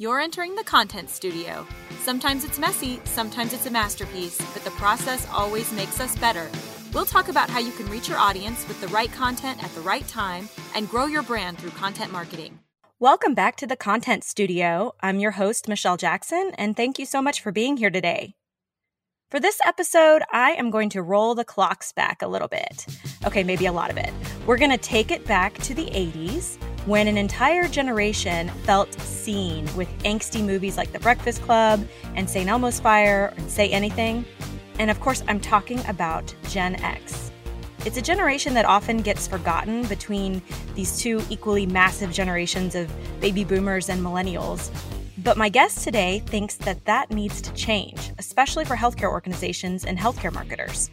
You're entering the content studio. Sometimes it's messy, sometimes it's a masterpiece, but the process always makes us better. We'll talk about how you can reach your audience with the right content at the right time and grow your brand through content marketing. Welcome back to the Content Studio. I'm your host, Michelle Jackson, and thank you so much for being here today. For this episode, I am going to roll the clocks back a little bit. Okay, maybe a lot of it. We're going to take it back to the 80s when an entire generation felt seen with angsty movies like The Breakfast Club and St. Elmo's Fire and Say Anything. And of course, I'm talking about Gen X. It's a generation that often gets forgotten between these two equally massive generations of baby boomers and millennials. But my guest today thinks that that needs to change, especially for healthcare organizations and healthcare marketers.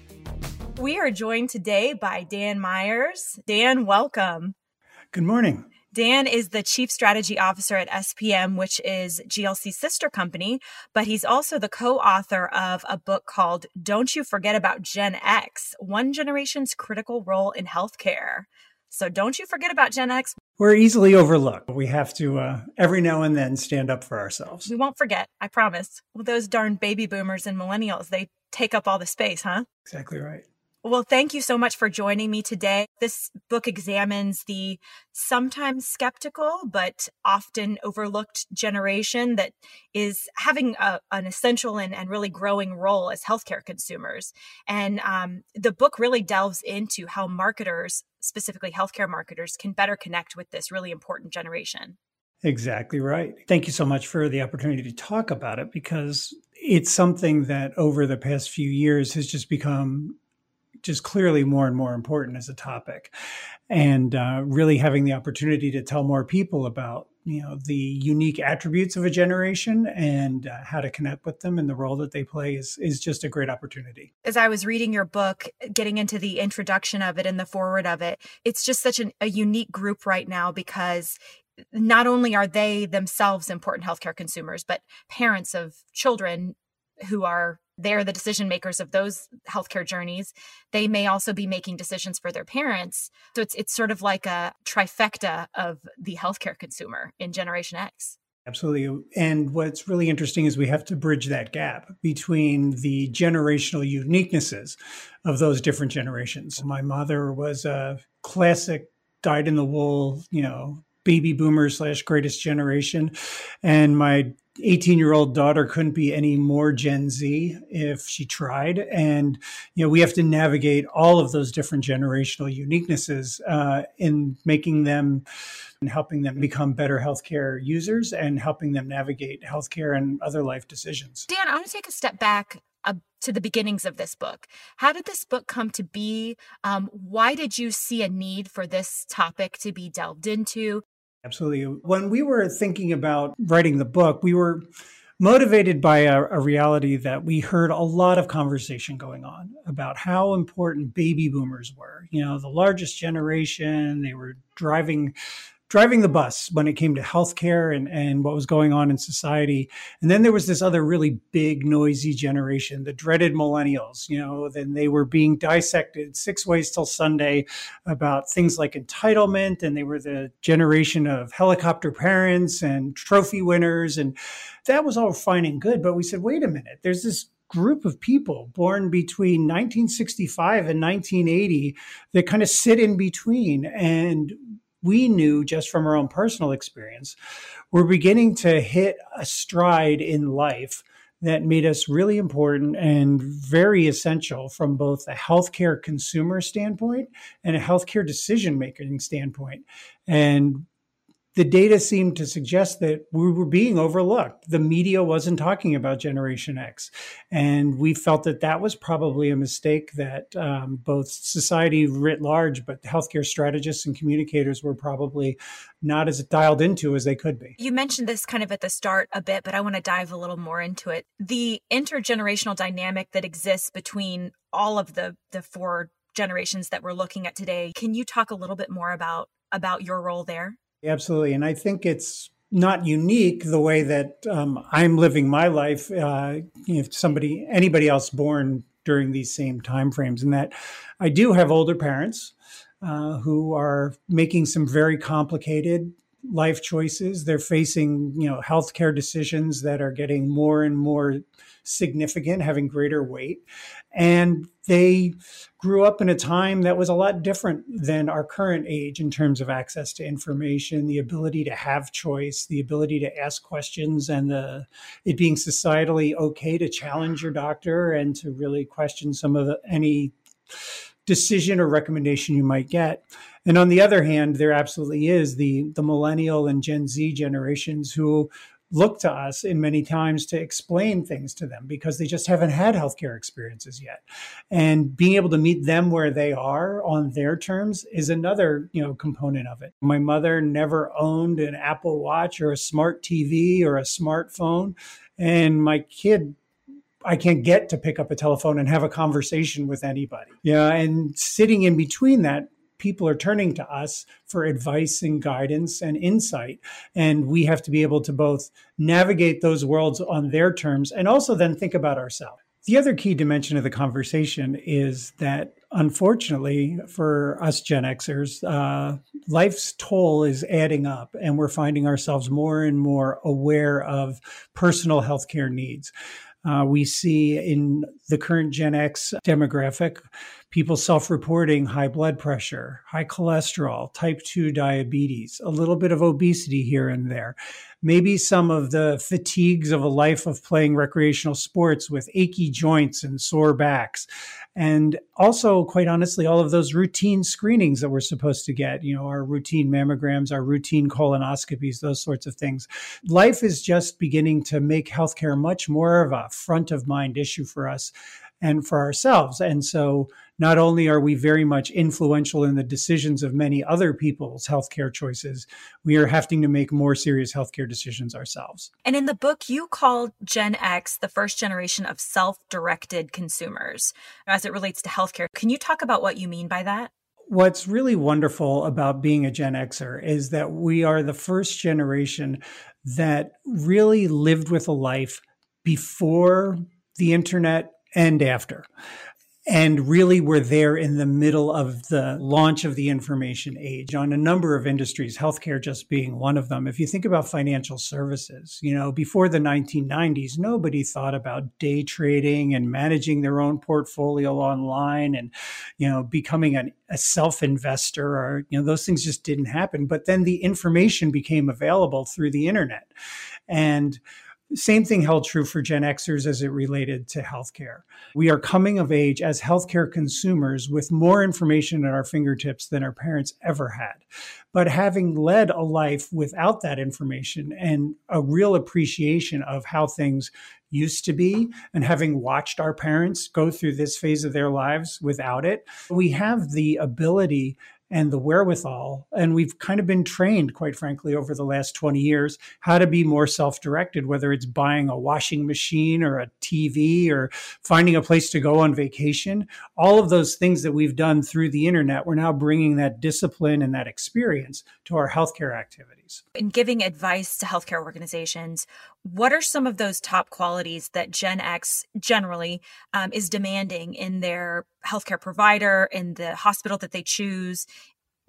We are joined today by Dan Miers. Dan, welcome. Good morning. Dan is the chief strategy officer at SPM, which is GLC's sister company, but he's also the co author of a book called Don't You Forget About Gen X One Generation's Critical Role in Healthcare. So don't you forget about Gen X. We're easily overlooked. We have to uh, every now and then stand up for ourselves. We won't forget, I promise. Well, those darn baby boomers and millennials, they take up all the space, huh? Exactly right. Well, thank you so much for joining me today. This book examines the sometimes skeptical but often overlooked generation that is having a, an essential and, and, really growing role as healthcare consumers. And um, the book really delves into how marketers, specifically healthcare marketers, can better connect with this really important generation. Exactly right. Thank you so much for the opportunity to talk about it because it's something that over the past few years has just become just clearly more and more important as a topic. And uh, really having the opportunity to tell more people about you know the unique attributes of a generation and uh, how to connect with them and the role that they play is is just a great opportunity. As i was reading your book getting into the introduction of it and the forward of it it's just such an, a unique group right now because not only are they themselves important healthcare consumers but parents of children who are they're the decision makers of those healthcare journeys they may also be making decisions for their parents so it's it's sort of like a trifecta of the healthcare consumer in generation x Absolutely. And what's really interesting is we have to bridge that gap between the generational uniquenesses of those different generations. My mother was a classic dyed in the wool, you know, baby boomer slash greatest generation. And my 18 year old daughter couldn't be any more Gen Z if she tried. And, you know, we have to navigate all of those different generational uniquenesses uh, in making them and helping them become better healthcare users and helping them navigate healthcare and other life decisions. Dan, I want to take a step back uh, to the beginnings of this book. How did this book come to be? Um, why did you see a need for this topic to be delved into? Absolutely. When we were thinking about writing the book, we were motivated by a, a, reality that we heard a lot of conversation going on about how important baby boomers were. You know, the largest generation, they were driving driving the bus when it came to healthcare and, and what was going on in society. And then there was this other really big, noisy generation, the dreaded millennials. You know, then they were being dissected six ways till Sunday about things like entitlement. And they were the generation of helicopter parents and trophy winners. And that was all fine and good. But we said, wait a minute, there's this group of people born between 1965 and 1980 that kind of sit in between. And we knew just from our own personal experience, we're beginning to hit a stride in life that made us really important and very essential from both a healthcare consumer standpoint and a healthcare decision making standpoint. And the data seemed to suggest that we were being overlooked. The media wasn't talking about Generation X. And we felt that that was probably a mistake that um, both society writ large, but healthcare strategists and communicators were probably not as dialed into as they could be. You mentioned this kind of at the start a bit, but I want to dive a little more into it. The intergenerational dynamic that exists between all of the, the four generations that we're looking at today. Can you talk a little bit more about about your role there? Absolutely. And I think it's not unique the way that um, I'm living my life. Uh, if somebody, anybody else born during these same timeframes, and that I do have older parents uh, who are making some very complicated life choices. They're facing, you know, healthcare decisions that are getting more and more significant, having greater weight. And they grew up in a time that was a lot different than our current age in terms of access to information, the ability to have choice, the ability to ask questions, and the, it being societally okay to challenge your doctor and to really question some of the, any decision or recommendation you might get. And on the other hand, there absolutely is the the millennial and Gen Z generations who look to us in many times to explain things to them because they just haven't had healthcare experiences yet. And being able to meet them where they are on their terms is another, you know, component of it. My mother never owned an Apple Watch or a smart TV or a smartphone. And my kid I can't get to pick up a telephone and have a conversation with anybody. Yeah. And sitting in between that people are turning to us for advice and guidance and insight. And we have to be able to both navigate those worlds on their terms and also then think about ourselves. The other key dimension of the conversation is that, unfortunately, for us Gen Xers, uh, life's toll is adding up, and we're finding ourselves more and more aware of personal healthcare needs. Uh, we see in the current Gen X demographic people self reporting high blood pressure, high cholesterol, type 2 diabetes, a little bit of obesity here and there maybe some of the fatigues of a life of playing recreational sports with achy joints and sore backs. And also, quite honestly, all of those routine screenings that we're supposed to get, you know, our routine mammograms, our routine colonoscopies, those sorts of things. Life is just beginning to make healthcare much more of a front of mind issue for us and for ourselves. And so, not only are we very much influential in the decisions of many other people's healthcare choices, we are having to make more serious healthcare decisions ourselves. And in the book, you call Gen X the first generation of self directed consumers as it relates to healthcare. Can you talk about what you mean by that? What's really wonderful about being a Gen Xer is that we are the first generation that really lived with a life before the internet and after. And really we're there in the middle of the launch of the information age on a number of industries healthcare just being one of them. If you think about financial services you know before the 1990s nobody thought about day trading and managing their own portfolio online and you know becoming an, a self investor or you know those things just didn't happen. But then the information became available through the internet. And same thing held true for Gen Xers as it related to healthcare. We are coming of age as healthcare consumers with more information at our fingertips than our parents ever had. But having led a life without that information and a real appreciation of how things used to be, and having watched our parents go through this phase of their lives without it, we have the ability and the wherewithal. And we've kind of been trained, quite frankly, over the last 20 years, how to be more self directed, whether it's buying a washing machine or a TV or finding a place to go on vacation. All of those things that we've done through the internet, we're now bringing that discipline and that experience to our healthcare activities. In giving advice to healthcare organizations, what are some of those top qualities that Gen X generally um, is demanding in their healthcare provider, in the hospital that they choose,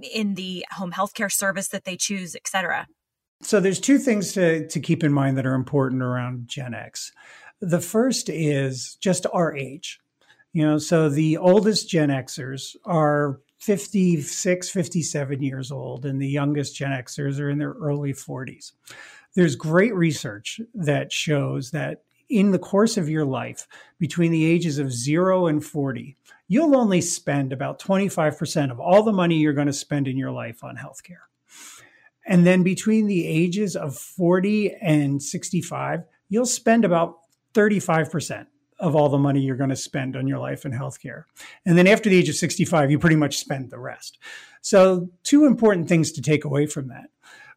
in the home healthcare service that they choose, et cetera? So there's two things to, to keep in mind that are important around Gen X. The first is just our age. You know, so the oldest Gen Xers are 56, 57 years old, and the youngest Gen Xers are in their early 40s there's great research that shows that in the course of your life, between the ages of zero and 40, you'll only spend about 25% of all the money you're going to spend in your life on healthcare. And then between the ages of 40 and 65, you'll spend about 35% of all the money you're going to spend on your life in healthcare. And then after the age of 65, you pretty much spend the rest. So, two important things to take away from that.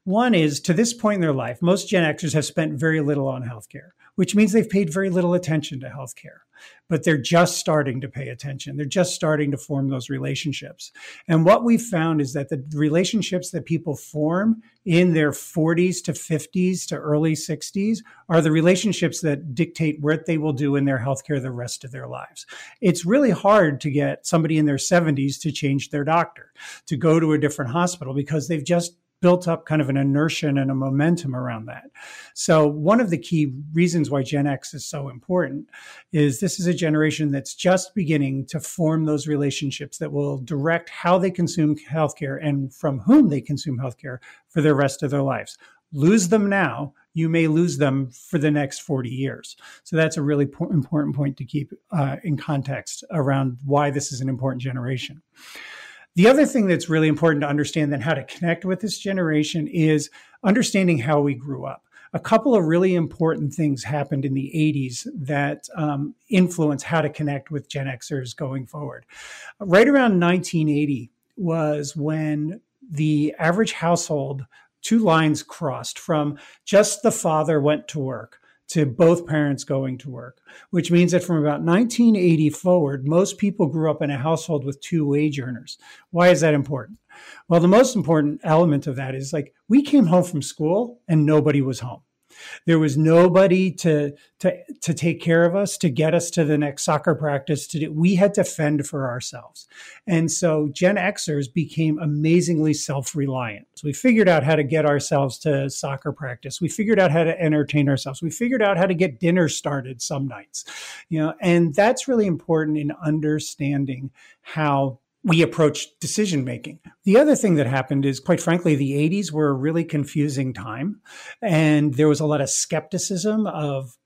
One is to this point in their life, most Gen Xers have spent very little on healthcare, which means they've paid very little attention to healthcare. But they're just starting to pay attention. They're just starting to form those relationships. And what we've found is that the relationships that people form in their 40s to 50s to early 60s are the relationships that dictate what they will do in their healthcare the rest of their lives. It's really hard to get somebody in their 70s to change their doctor, to go to a different hospital because they've just built up kind of an inertia and a momentum around that. So, one of the key reasons why Gen X is so important is this is a generation that's just beginning to form those relationships that will direct how they consume healthcare and from whom they consume healthcare for the rest of their lives. Lose them now, you may lose them for the next 40 years. So, that's a really po- important point to keep uh, in context around why this is an important generation. The other thing that's really important to understand then how to connect with this generation is understanding how we grew up. A couple of really important things happened in the 80s that um, influence how to connect with Gen Xers going forward. Right around 1980 was when the average household, two lines crossed from just the father went to work to both parents going to work, which means that from about 1980 forward, most people grew up in a household with two wage earners. Why is that important? Well, the most important element of that is like we came home from school and nobody was home. There was nobody to to to take care of us, to get us to the next soccer practice. To do, we had to fend for ourselves, and so Gen Xers became amazingly self reliant. So we figured out how to get ourselves to soccer practice. We figured out how to entertain ourselves. We figured out how to get dinner started some nights, you know, and that's really important in understanding how we approach decision making. The other thing that happened is, quite frankly, the 80s were a really confusing time. And there was a lot of skepticism of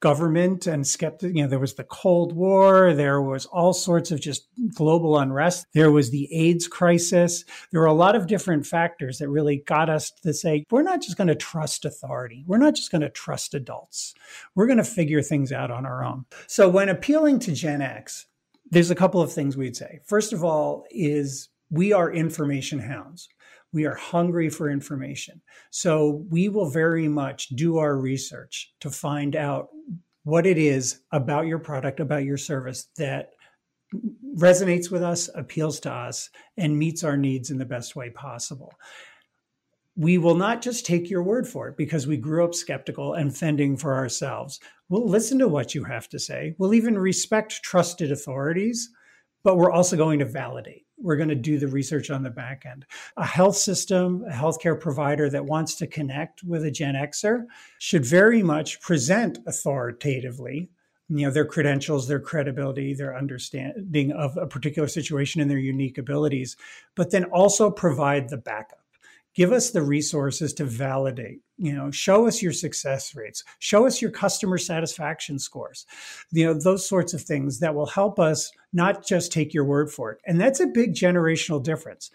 government and skeptic. You know, there was the Cold War. There was all sorts of just global unrest. There was the AIDS crisis. There were a lot of different factors that really got us to say, we're not just going to trust authority. We're not just going to trust adults. We're going to figure things out on our own. So when appealing to Gen X, there's a couple of things we'd say. First of all, is we are information hounds. We are hungry for information. So we will very much do our research to find out what it is about your product, about your service that resonates with us, appeals to us, and meets our needs in the best way possible we will not just take your word for it because we grew up skeptical and fending for ourselves. We'll listen to what you have to say. We'll even respect trusted authorities, but we're also going to validate. We're going to do the research on the back end. A health system, a healthcare provider that wants to connect with a Gen Xer should very much present authoritatively you know their credentials their credibility their understanding of a particular situation and their unique abilities but then also provide the backup give us the resources to validate you know show us your success rates show us your customer satisfaction scores you know those sorts of things that will help us not just take your word for it. And that's a big generational difference.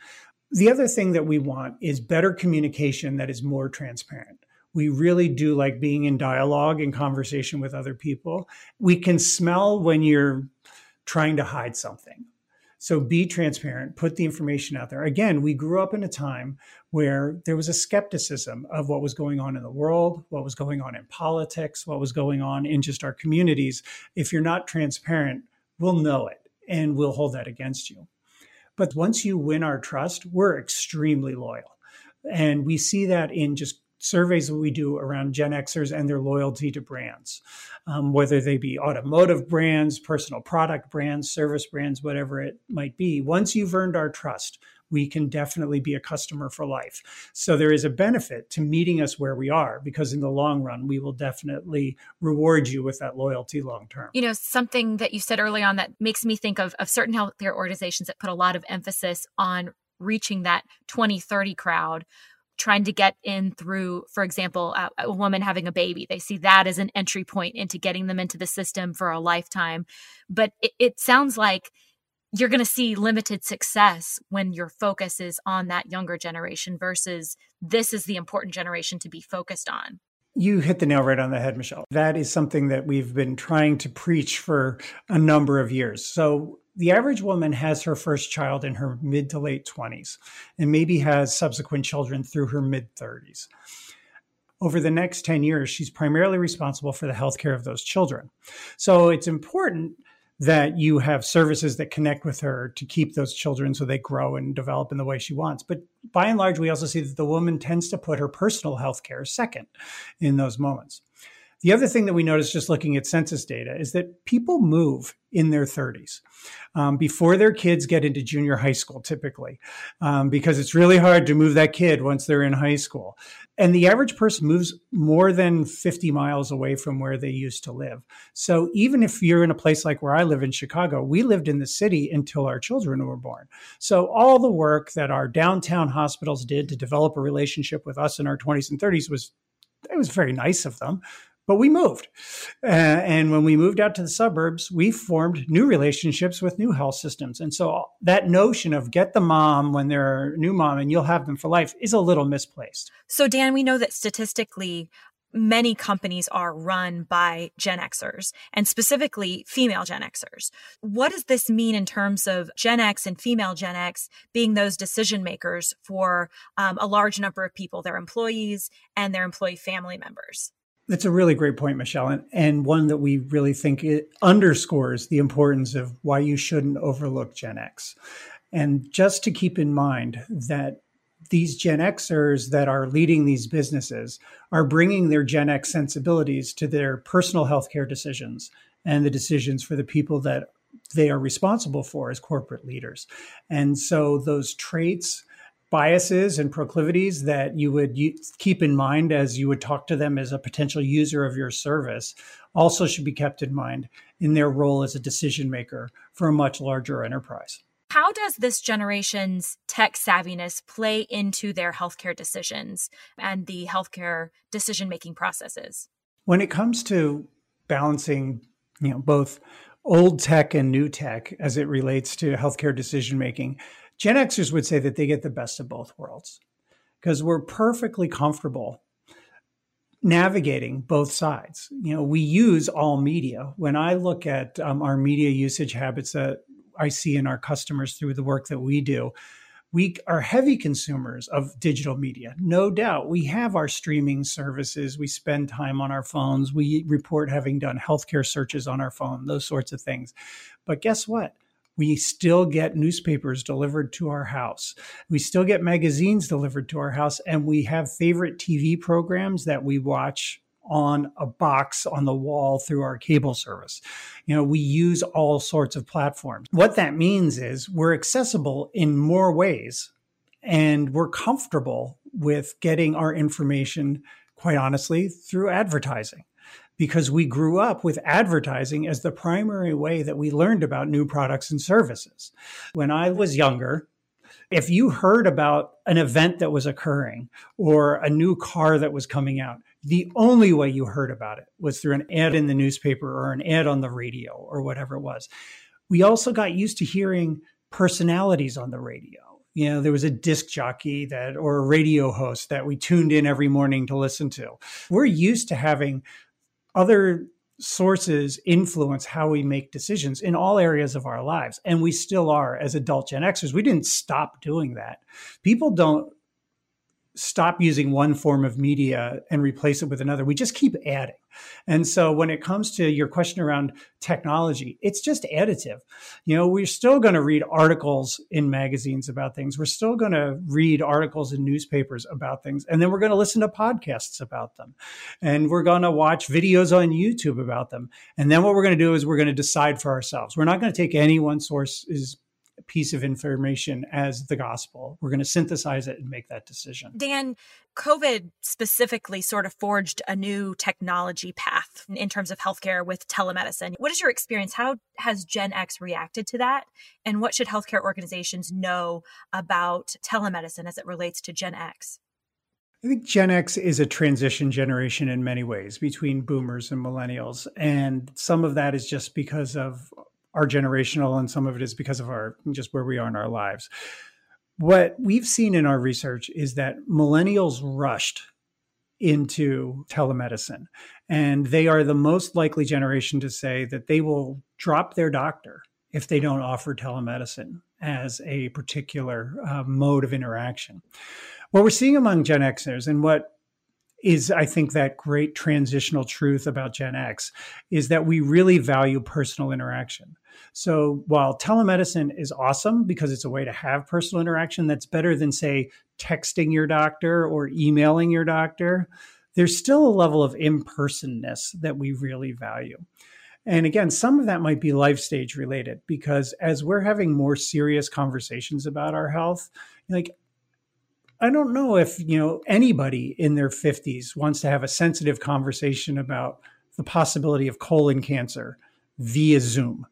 The other thing that we want is better communication that is more transparent. We really do like being in dialogue and conversation with other people. We can smell when you're trying to hide something so be transparent, put the information out there. Again, we grew up in a time where there was a skepticism of what was going on in the world, what was going on in politics, what was going on in just our communities. If you're not transparent, we'll know it and we'll hold that against you. But once you win our trust, we're extremely loyal. And we see that in just surveys that we do around Gen Xers and their loyalty to brands, um, whether they be automotive brands, personal product brands, service brands, whatever it might be. Once you've earned our trust, we can definitely be a customer for life. So there is a benefit to meeting us where we are because in the long run, we will definitely reward you with that loyalty long term. You know, something that you said early on that makes me think of, of certain healthcare organizations that put a lot of emphasis on reaching that 2030 crowd trying to get in through, for example, a, a, woman having a baby. They see that as an entry point into getting them into the system for a lifetime. But it, it sounds like you're going to see limited success when your focus is on that younger generation versus this is the important generation to be focused on. You hit the nail right on the head, Michelle. That is something that we've been trying to preach for a number of years. So, the average woman has her first child in her mid to late 20s and maybe has subsequent children through her mid 30s. Over the next 10 years, she's primarily responsible for the health care of those children. So it's important that you have services that connect with her to keep those children so they grow and develop in the way she wants. But by and large, we also see that the woman tends to put her personal health care second in those moments. The other thing that we noticed just looking at census data is that people move in their 30s um, before their kids get into junior high school, typically, um, because it's really hard to move that kid once they're in high school. And the average person moves more than 50 miles away from where they used to live. So even if you're in a place like where I live in Chicago, we lived in the city until our children were born. So all the work that our downtown hospitals did to develop a relationship with us in our 20s and 30s was it was very nice of them but we moved. Uh, and when we moved out to the suburbs, we formed new relationships with new health systems. And so that notion of get the mom when they're a new mom and you'll have them for life is a little misplaced. So, Dan, we know that statistically, many companies are run by Gen Xers and specifically female Gen Xers. What does this mean in terms of Gen X and female Gen X being those decision makers for um, a large number of people, their employees and their employee family members? That's a really great point, Michelle, and, and one that we really think it underscores the importance of why you shouldn't overlook Gen X. And just to keep in mind that these Gen Xers that are leading these businesses are bringing their Gen X sensibilities to their personal healthcare decisions and the decisions for the people that they are responsible for as corporate leaders. And so those traits, biases and proclivities that you would keep in mind as you would talk to them as a potential user of your service also should be kept in mind in their role as a decision maker for a much larger enterprise. How does this generation's tech savviness play into their healthcare decisions and the healthcare decision making processes? When it comes to balancing, you know, both old tech and new tech as it relates to healthcare decision making, Gen Xers would say that they get the best of both worlds because we're perfectly comfortable navigating both sides. You know, we use all media. When I look at um, our media usage habits that I see in our customers through the work that we do, we are heavy consumers of digital media. No doubt. We have our streaming services. We spend time on our phones. We report having done healthcare searches on our phone, those sorts of things. But guess what? We still get newspapers delivered to our house. We still get magazines delivered to our house. And we have favorite TV programs that we watch on a box on the wall through our cable service. You know, we use all sorts of platforms. What that means is we're accessible in more ways and we're comfortable with getting our information, quite honestly, through advertising because we grew up with advertising as the primary way that we learned about new products and services. When I was younger, if you heard about an event that was occurring or a new car that was coming out, the only way you heard about it was through an ad in the newspaper or an ad on the radio or whatever it was. We also got used to hearing personalities on the radio. You know, there was a disc jockey that or a radio host that we tuned in every morning to listen to. We're used to having other sources influence how we make decisions in all areas of our lives. And we still are as adult Gen Xers. We didn't stop doing that. People don't stop using one form of media and replace it with another. We just keep adding. And so when it comes to your question around technology, it's just additive. You know, we're still going to read articles in magazines about things. We're still going to read articles in newspapers about things. And then we're going to listen to podcasts about them. And we're going to watch videos on YouTube about them. And then what we're going to do is we're going to decide for ourselves. We're not going to take any one source's piece of information as the gospel. We're going to synthesize it and make that decision. Dan, COVID specifically sort of forged a new technology path in terms of healthcare with telemedicine. What is your experience? How has Gen X reacted to that? And what should healthcare organizations know about telemedicine as it relates to Gen X? I think Gen X is a transition generation in many ways between boomers and millennials. And some of that is just because of are generational and some of it is because of our just where we are in our lives. What we've seen in our research is that millennials rushed into telemedicine and they are the most likely generation to say that they will drop their doctor if they don't offer telemedicine as a particular uh, mode of interaction. What we're seeing among Gen Xers and what is I think that great transitional truth about Gen X is that we really value personal interaction. So while telemedicine is awesome because it's a way to have personal interaction, that's better than, say, texting your doctor or emailing your doctor. there's still a level of impersonness that we really value. And again, some of that might be life stage related because as we're having more serious conversations about our health, like I don't know if, you know, anybody in their 50s wants to have a sensitive conversation about the possibility of colon cancer via Zoom.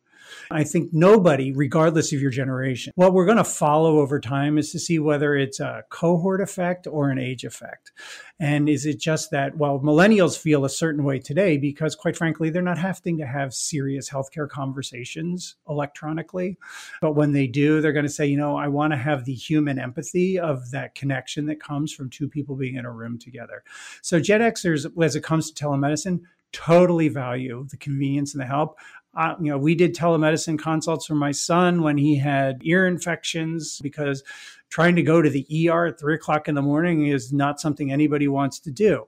I think nobody, regardless of your generation, what we're going to follow over time is to see whether it's a cohort effect or an age effect. And is it just that, well, millennials feel a certain way today because, quite frankly, they're not having to have serious healthcare conversations electronically. But when they do, they're going to say, you know, I want to have the human empathy of that connection that comes from two people being in a room together. So, Gen Xers, as it comes to telemedicine, totally value the convenience and the help. Uh, you know, we did telemedicine consults for my son when he had ear infections because trying to go to the ER at three o'clock in the morning is not something anybody wants to do.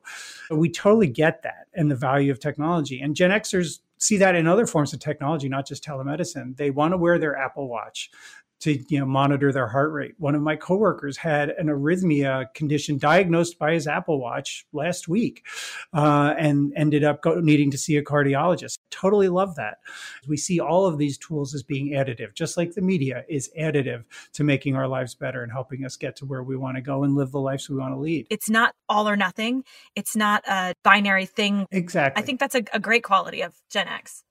We totally get that and the value of technology. And Gen Xers see that in other forms of technology, not just telemedicine. They want to wear their Apple Watch to you know monitor their heart rate. One of my coworkers had an arrhythmia condition diagnosed by his Apple Watch last week, uh, and ended up go- needing to see a cardiologist. Totally love that. We see all of these tools as being additive, just like the media is additive to making our lives better and helping us get to where we want to go and live the lives we want to lead. It's not all or nothing. It's not a binary thing. Exactly. I think that's a, a great quality of Gen X.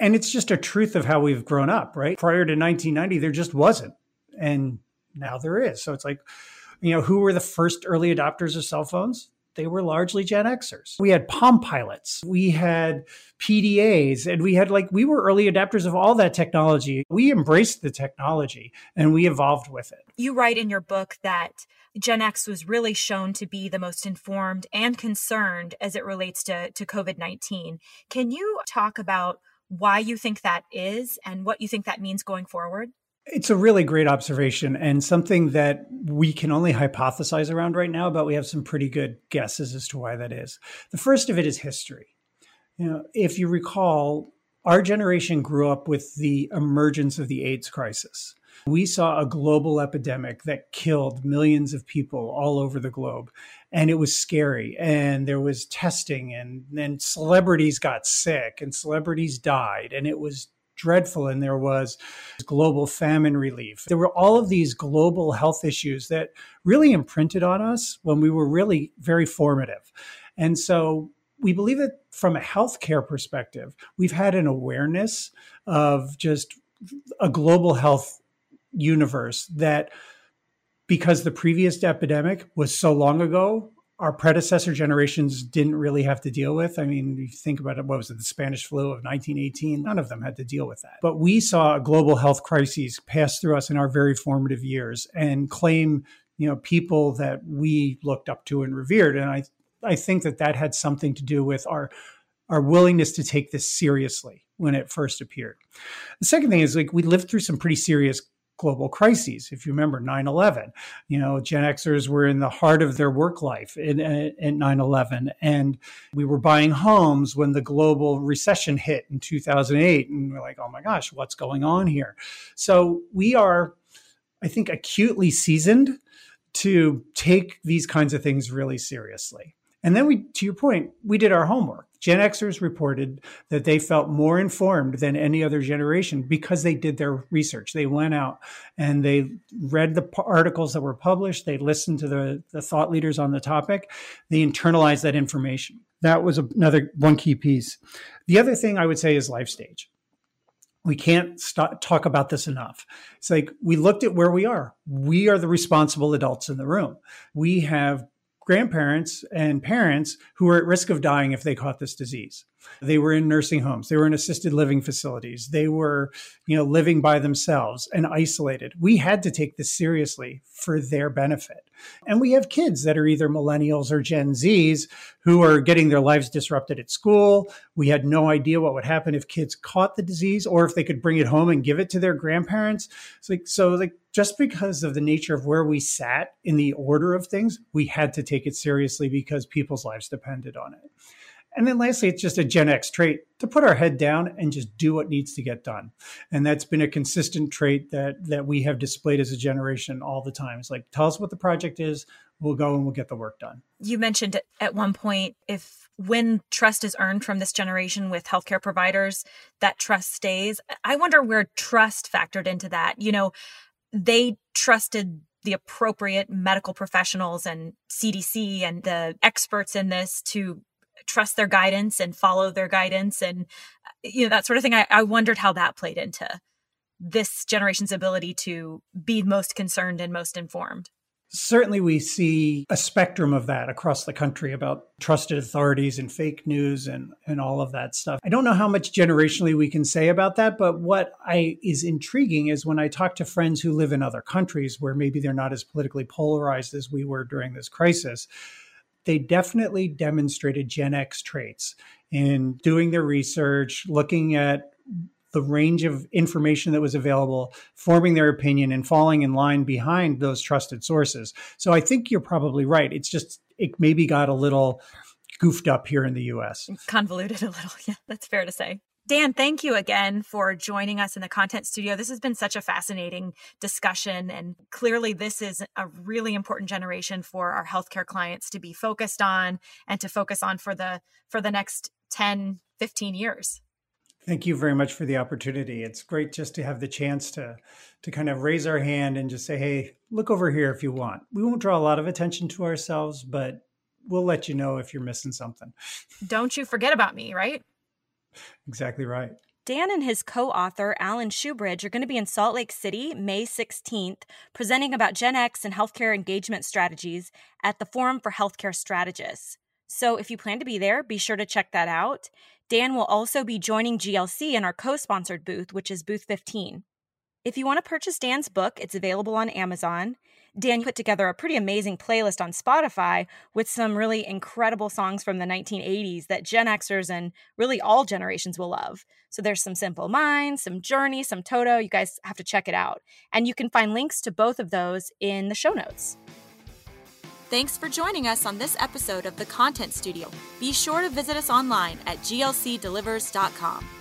And it's just a truth of how we've grown up, right? Prior to 1990, there just wasn't. And now there is. So it's like, you know, who were the first early adopters of cell phones? They were largely Gen Xers. We had Palm Pilots, we had PDAs, and we had like, we were early adapters of all that technology. We embraced the technology and we evolved with it. You write in your book that Gen X was really shown to be the most informed and concerned as it relates to, to COVID 19. Can you talk about why you think that is and what you think that means going forward? It's a really great observation and something that we can only hypothesize around right now, but we have some pretty good guesses as to why that is. The first of it is history. You know, if you recall, our generation grew up with the emergence of the AIDS crisis. We saw a global epidemic that killed millions of people all over the globe and it was scary and there was testing and then celebrities got sick and celebrities died and it was dreadful and there was global famine relief. There were all of these global health issues that really imprinted on us when we were really very formative. And so we believe that from a healthcare perspective we've had an awareness of just a global health universe that because the previous epidemic was so long ago, our predecessor generations didn't really have to deal with. I mean, you think about it, what was it, the Spanish flu of 1918? None of them had to deal with that. But we saw a global health crises pass through us in our very formative years and claim, you know, people that we looked up to and revered. And I, I think that that had something to do with our, our willingness to take this seriously when it first appeared. The second thing is like we lived through some pretty serious global crises. If you remember 9 11, you know, Gen Xers were in the heart of their work life in, uh, in 9 11. And we were buying homes when the global recession hit in 2008. And we're like, oh my gosh, what's going on here? So we are, I think, acutely seasoned to take these kinds of things really seriously. And then we, to your point, we did our homework. Gen Xers reported that they felt more informed than any other generation because they did their research. They went out and they read the articles that were published. They listened to the, the thought leaders on the topic. They internalized that information. That was another one key piece. The other thing I would say is life stage. We can't talk about this enough. It's like we looked at where we are. We are the responsible adults in the room. We have grandparents and parents who were at risk of dying if they caught this disease. They were in nursing homes, they were in assisted living facilities, they were, you know, living by themselves and isolated. We had to take this seriously for their benefit. And we have kids that are either millennials or Gen Zs who are getting their lives disrupted at school. We had no idea what would happen if kids caught the disease or if they could bring it home and give it to their grandparents. It's like so like just because of the nature of where we sat in the order of things, we had to take it seriously because people's lives depended on it. And then lastly, it's just a Gen X trait to put our head down and just do what needs to get done. And that's been a consistent trait that that we have displayed as a generation all the time. It's like, tell us what the project is, we'll go and we'll get the work done. You mentioned at one point if when trust is earned from this generation with healthcare providers, that trust stays. I wonder where trust factored into that. You know, they trusted the appropriate medical professionals and CDC and the experts in this to trust their guidance and follow their guidance and you know that sort of thing I, I wondered how that played into this generation's ability to be most concerned and most informed Certainly, we see a spectrum of that across the country about trusted authorities and fake news and, and all of that stuff. I don't know how much generationally we can say about that, but what I is intriguing is when I talk to friends who live in other countries where maybe they're not as politically polarized as we were during this crisis, they definitely demonstrated Gen X traits in doing their research, looking at the range of information that was available, forming their opinion and falling in line behind those trusted sources. So I think you're probably right. It's just, it maybe got a little goofed up here in the US. Convoluted a little. Yeah, that's fair to say. Dan, thank you again for joining us in the content studio. This has been such a fascinating discussion. And clearly, this is a really important generation for our healthcare clients to be focused on and to focus on for the for the next 10, 15 years. Thank you very much for the opportunity. It's great just to have the chance to to kind of raise our hand and just say, "Hey, look over here if you want." We won't draw a lot of attention to ourselves, but we'll let you know if you're missing something. Don't you forget about me, right? Exactly right. Dan and his co author, Alan Shoebridge, are going to be in Salt Lake City May 16th, presenting about Gen X and healthcare engagement strategies at the Forum for Healthcare Strategists. So if you plan to be there, be sure to check that out. Dan will also be joining GLC in our co sponsored booth, which is booth 15. If you want to purchase Dan's book, it's available on Amazon. Dan put together a pretty amazing playlist on Spotify with some really incredible songs from the 1980s that Gen Xers and really all generations will love. So there's some Simple Minds, some Journey, some Toto. You guys have to check it out. And you can find links to both of those in the show notes. Thanks for joining us on this episode of The Content Studio. Be sure to visit us online at glcdelivers.com.